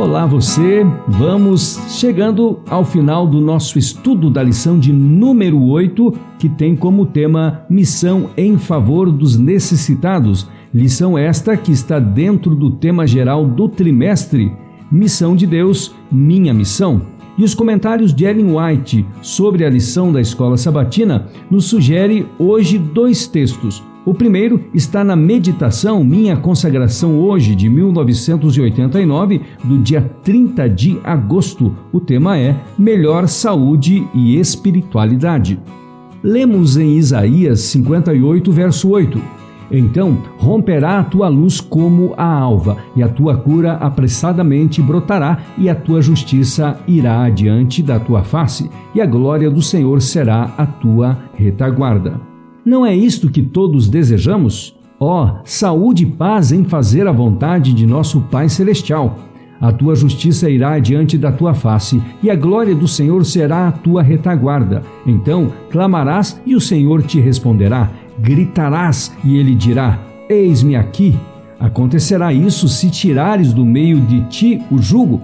Olá você, vamos chegando ao final do nosso estudo da lição de número 8, que tem como tema Missão em favor dos necessitados. Lição esta que está dentro do tema geral do trimestre, Missão de Deus, minha missão. E os comentários de Ellen White sobre a lição da escola sabatina nos sugere hoje dois textos. O primeiro está na meditação Minha Consagração Hoje, de 1989, do dia 30 de agosto. O tema é Melhor Saúde e Espiritualidade. Lemos em Isaías 58, verso 8. Então romperá a tua luz como a alva, e a tua cura apressadamente brotará, e a tua justiça irá adiante da tua face, e a glória do Senhor será a tua retaguarda. Não é isto que todos desejamos? Ó, oh, saúde e paz em fazer a vontade de nosso Pai Celestial. A tua justiça irá diante da tua face, e a glória do Senhor será a tua retaguarda. Então clamarás, e o Senhor te responderá. Gritarás, e ele dirá: Eis-me aqui. Acontecerá isso se tirares do meio de ti o jugo,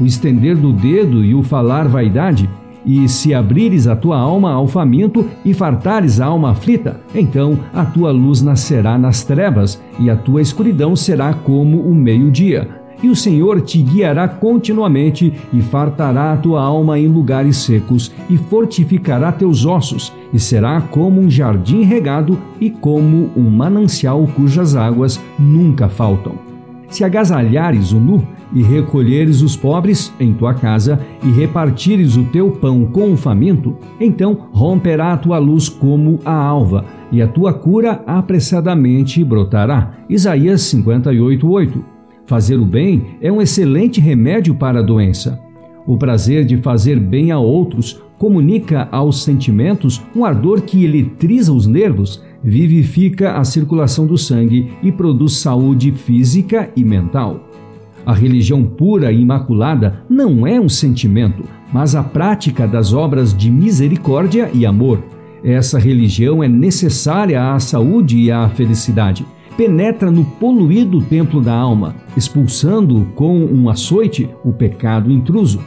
o estender do dedo e o falar vaidade e se abrires a tua alma ao faminto e fartares a alma aflita, então a tua luz nascerá nas trevas, e a tua escuridão será como o meio-dia. E o Senhor te guiará continuamente, e fartará a tua alma em lugares secos, e fortificará teus ossos, e será como um jardim regado e como um manancial cujas águas nunca faltam. Se agasalhares o nu e recolheres os pobres em tua casa e repartires o teu pão com o faminto, então romperá a tua luz como a alva e a tua cura apressadamente brotará. Isaías 58:8. Fazer o bem é um excelente remédio para a doença. O prazer de fazer bem a outros comunica aos sentimentos um ardor que eletriza os nervos, vivifica a circulação do sangue e produz saúde física e mental. A religião pura e imaculada não é um sentimento, mas a prática das obras de misericórdia e amor. Essa religião é necessária à saúde e à felicidade. Penetra no poluído templo da alma, expulsando com um açoite o pecado intruso.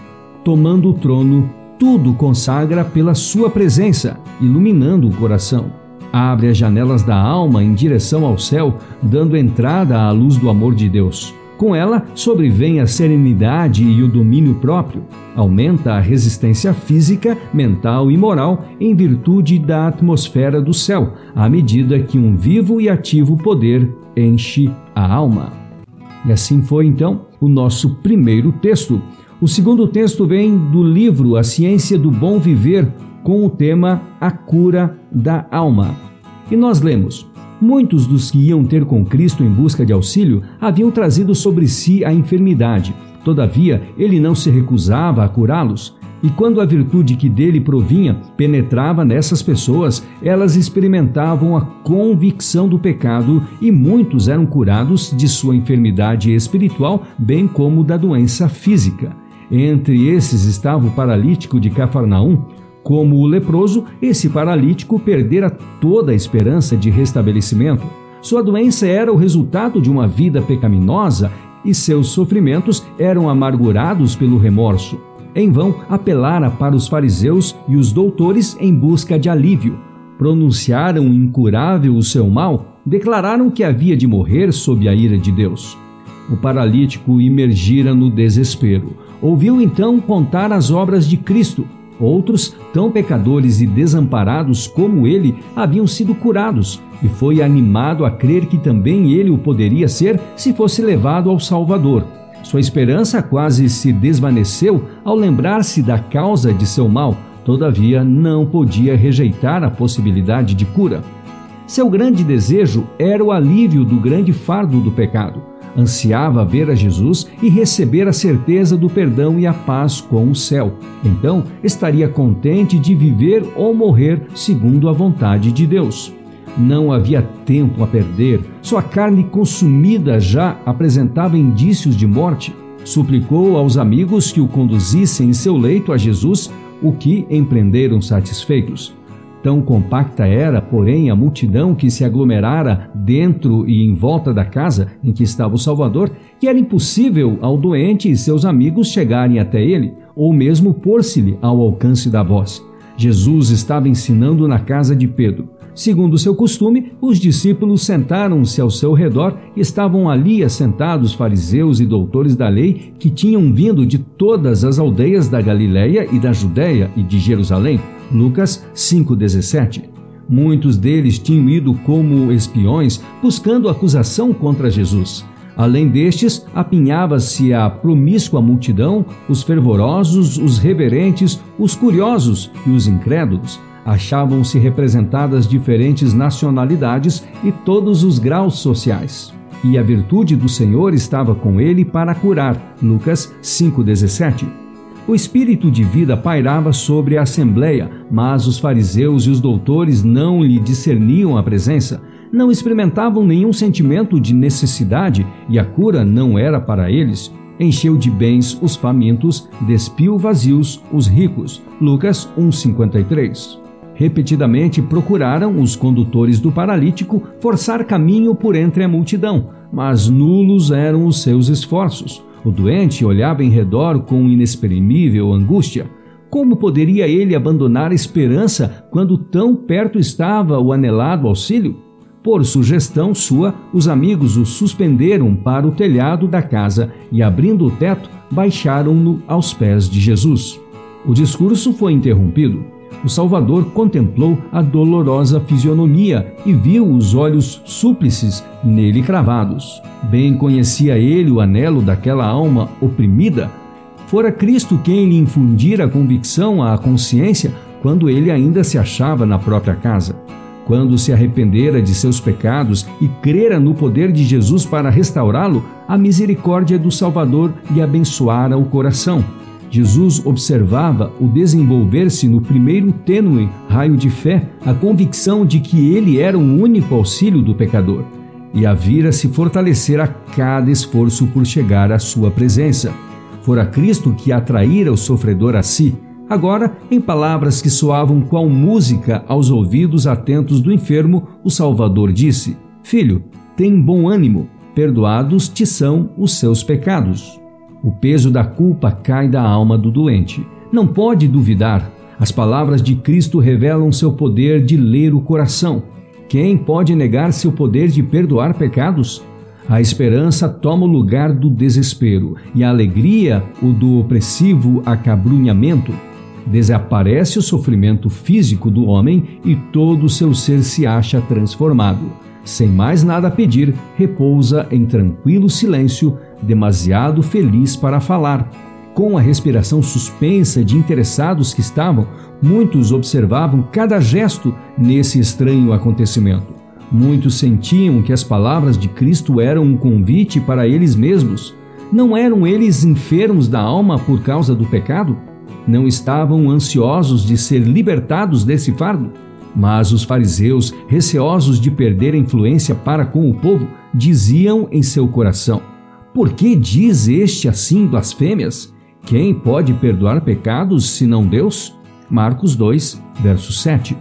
Tomando o trono, tudo consagra pela sua presença, iluminando o coração. Abre as janelas da alma em direção ao céu, dando entrada à luz do amor de Deus. Com ela, sobrevém a serenidade e o domínio próprio, aumenta a resistência física, mental e moral em virtude da atmosfera do céu, à medida que um vivo e ativo poder enche a alma. E assim foi então o nosso primeiro texto. O segundo texto vem do livro A Ciência do Bom Viver, com o tema A Cura da Alma. E nós lemos: Muitos dos que iam ter com Cristo em busca de auxílio haviam trazido sobre si a enfermidade. Todavia, ele não se recusava a curá-los. E quando a virtude que dele provinha penetrava nessas pessoas, elas experimentavam a convicção do pecado e muitos eram curados de sua enfermidade espiritual, bem como da doença física. Entre esses estava o paralítico de Cafarnaum, como o leproso, esse paralítico perdera toda a esperança de restabelecimento. Sua doença era o resultado de uma vida pecaminosa e seus sofrimentos eram amargurados pelo remorso. Em vão apelara para os fariseus e os doutores em busca de alívio. Pronunciaram incurável o seu mal, declararam que havia de morrer sob a ira de Deus. O paralítico imergira no desespero. Ouviu então contar as obras de Cristo Outros, tão pecadores e desamparados como ele, haviam sido curados, e foi animado a crer que também ele o poderia ser se fosse levado ao Salvador. Sua esperança quase se desvaneceu ao lembrar-se da causa de seu mal, todavia não podia rejeitar a possibilidade de cura. Seu grande desejo era o alívio do grande fardo do pecado ansiava ver a Jesus e receber a certeza do perdão e a paz com o céu. Então, estaria contente de viver ou morrer segundo a vontade de Deus. Não havia tempo a perder, sua carne consumida já apresentava indícios de morte. Suplicou aos amigos que o conduzissem em seu leito a Jesus, o que empreenderam satisfeitos. Tão compacta era, porém, a multidão que se aglomerara dentro e em volta da casa em que estava o Salvador, que era impossível ao doente e seus amigos chegarem até ele, ou mesmo pôr-se-lhe ao alcance da voz. Jesus estava ensinando na casa de Pedro. Segundo seu costume, os discípulos sentaram-se ao seu redor e estavam ali assentados fariseus e doutores da lei que tinham vindo de todas as aldeias da Galiléia e da Judéia e de Jerusalém. Lucas 5,17. Muitos deles tinham ido como espiões buscando acusação contra Jesus. Além destes, apinhava-se a promíscua multidão, os fervorosos, os reverentes, os curiosos e os incrédulos. Achavam-se representadas diferentes nacionalidades e todos os graus sociais. E a virtude do Senhor estava com ele para curar. Lucas 5,17. O espírito de vida pairava sobre a assembleia, mas os fariseus e os doutores não lhe discerniam a presença, não experimentavam nenhum sentimento de necessidade e a cura não era para eles. Encheu de bens os famintos, despiu vazios os ricos. Lucas 1:53. Repetidamente procuraram os condutores do paralítico forçar caminho por entre a multidão, mas nulos eram os seus esforços. O doente olhava em redor com inexprimível angústia. Como poderia ele abandonar a esperança quando tão perto estava o anelado auxílio? Por sugestão sua, os amigos o suspenderam para o telhado da casa e, abrindo o teto, baixaram-no aos pés de Jesus. O discurso foi interrompido. O Salvador contemplou a dolorosa fisionomia e viu os olhos súplices nele cravados. Bem conhecia ele o anelo daquela alma oprimida. Fora Cristo quem lhe infundira a convicção à consciência quando ele ainda se achava na própria casa. Quando se arrependera de seus pecados e crera no poder de Jesus para restaurá-lo, a misericórdia do Salvador lhe abençoara o coração Jesus observava o desenvolver-se no primeiro tênue raio de fé a convicção de que ele era o único auxílio do pecador e a vira se fortalecer a cada esforço por chegar à sua presença. Fora Cristo que atraíra o sofredor a si. Agora, em palavras que soavam qual música aos ouvidos atentos do enfermo, o Salvador disse: Filho, tem bom ânimo, perdoados te são os seus pecados. O peso da culpa cai da alma do doente. Não pode duvidar. As palavras de Cristo revelam seu poder de ler o coração. Quem pode negar seu poder de perdoar pecados? A esperança toma o lugar do desespero e a alegria o do opressivo acabrunhamento. Desaparece o sofrimento físico do homem e todo o seu ser se acha transformado. Sem mais nada a pedir, repousa em tranquilo silêncio demasiado feliz para falar. Com a respiração suspensa de interessados que estavam, muitos observavam cada gesto nesse estranho acontecimento. Muitos sentiam que as palavras de Cristo eram um convite para eles mesmos. Não eram eles enfermos da alma por causa do pecado? Não estavam ansiosos de ser libertados desse fardo? Mas os fariseus, receosos de perder a influência para com o povo, diziam em seu coração: por que diz este assim blasfêmias? Quem pode perdoar pecados senão Deus? Marcos 2, verso 7.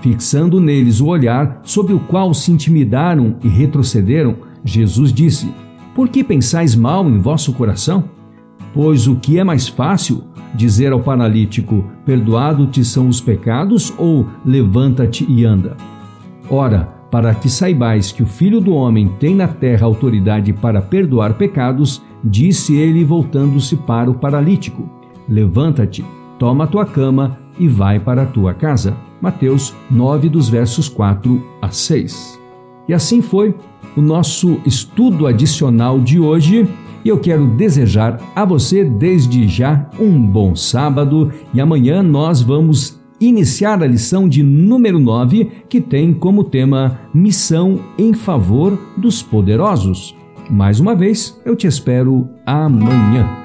Fixando neles o olhar sob o qual se intimidaram e retrocederam, Jesus disse: Por que pensais mal em vosso coração? Pois o que é mais fácil, dizer ao paralítico: Perdoado-te são os pecados, ou levanta-te e anda? Ora, para que saibais que o Filho do Homem tem na terra autoridade para perdoar pecados, disse ele voltando-se para o paralítico: Levanta-te, toma a tua cama e vai para a tua casa. Mateus 9, dos versos 4 a 6. E assim foi o nosso estudo adicional de hoje. E eu quero desejar a você desde já um bom sábado e amanhã nós vamos iniciar a lição de número 9, que tem como tema Missão em favor dos poderosos. Mais uma vez, eu te espero amanhã.